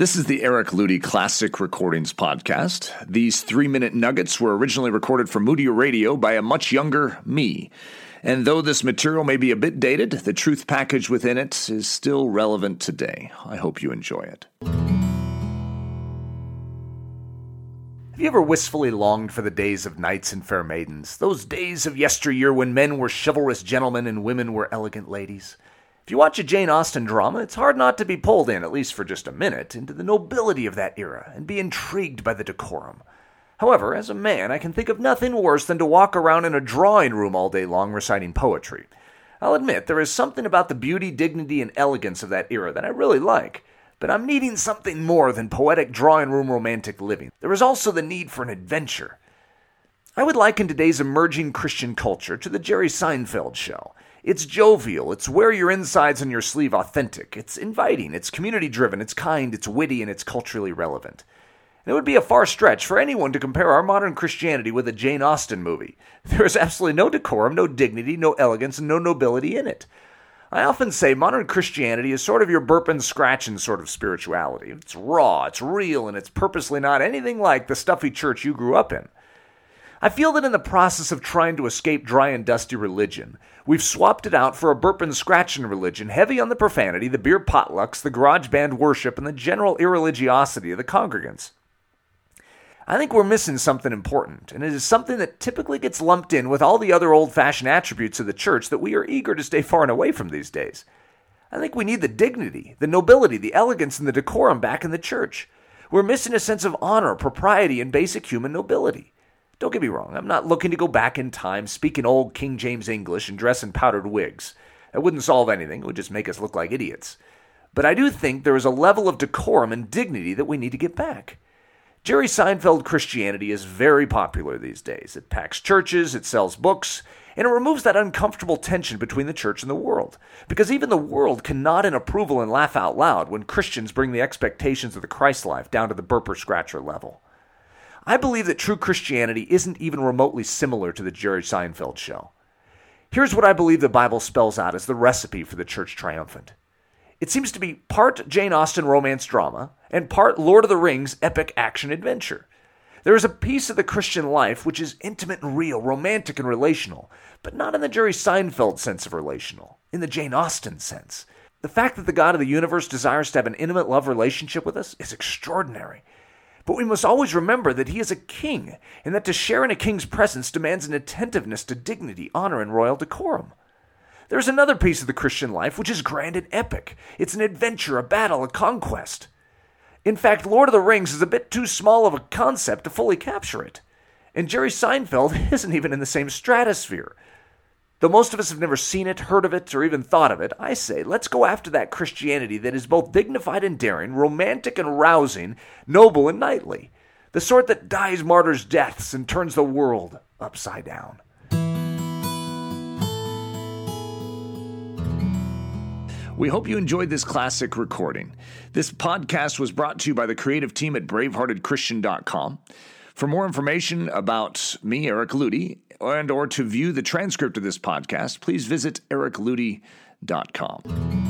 This is the Eric Ludy Classic Recordings Podcast. These three minute nuggets were originally recorded for Moody Radio by a much younger me. And though this material may be a bit dated, the truth package within it is still relevant today. I hope you enjoy it. Have you ever wistfully longed for the days of knights and fair maidens, those days of yesteryear when men were chivalrous gentlemen and women were elegant ladies? If you watch a Jane Austen drama, it's hard not to be pulled in, at least for just a minute, into the nobility of that era and be intrigued by the decorum. However, as a man, I can think of nothing worse than to walk around in a drawing room all day long reciting poetry. I'll admit there is something about the beauty, dignity, and elegance of that era that I really like, but I'm needing something more than poetic drawing room romantic living. There is also the need for an adventure. I would liken today's emerging Christian culture to the Jerry Seinfeld show. It's jovial. It's wear your insides and your sleeve authentic. It's inviting. It's community driven. It's kind. It's witty. And it's culturally relevant. And it would be a far stretch for anyone to compare our modern Christianity with a Jane Austen movie. There is absolutely no decorum, no dignity, no elegance, and no nobility in it. I often say modern Christianity is sort of your burp and scratching sort of spirituality. It's raw, it's real, and it's purposely not anything like the stuffy church you grew up in. I feel that in the process of trying to escape dry and dusty religion, we've swapped it out for a burp and scratching religion heavy on the profanity, the beer potlucks, the garage band worship, and the general irreligiosity of the congregants. I think we're missing something important, and it is something that typically gets lumped in with all the other old fashioned attributes of the church that we are eager to stay far and away from these days. I think we need the dignity, the nobility, the elegance, and the decorum back in the church. We're missing a sense of honor, propriety, and basic human nobility. Don't get me wrong, I'm not looking to go back in time, speak in old King James English, and dress in powdered wigs. That wouldn't solve anything, it would just make us look like idiots. But I do think there is a level of decorum and dignity that we need to get back. Jerry Seinfeld Christianity is very popular these days. It packs churches, it sells books, and it removes that uncomfortable tension between the church and the world. Because even the world can nod in approval and laugh out loud when Christians bring the expectations of the Christ life down to the burper scratcher level. I believe that true Christianity isn't even remotely similar to the Jerry Seinfeld show. Here's what I believe the Bible spells out as the recipe for the church triumphant. It seems to be part Jane Austen romance drama and part Lord of the Rings epic action adventure. There is a piece of the Christian life which is intimate and real, romantic and relational, but not in the Jerry Seinfeld sense of relational, in the Jane Austen sense. The fact that the God of the universe desires to have an intimate love relationship with us is extraordinary. But we must always remember that he is a king, and that to share in a king's presence demands an attentiveness to dignity, honor, and royal decorum. There's another piece of the Christian life which is grand and epic. It's an adventure, a battle, a conquest. In fact, Lord of the Rings is a bit too small of a concept to fully capture it. And Jerry Seinfeld isn't even in the same stratosphere. Though most of us have never seen it, heard of it, or even thought of it, I say let's go after that Christianity that is both dignified and daring, romantic and rousing, noble and knightly. The sort that dies martyrs' deaths and turns the world upside down. We hope you enjoyed this classic recording. This podcast was brought to you by the creative team at braveheartedchristian.com. For more information about me, Eric Ludy, and or to view the transcript of this podcast, please visit ericludy.com.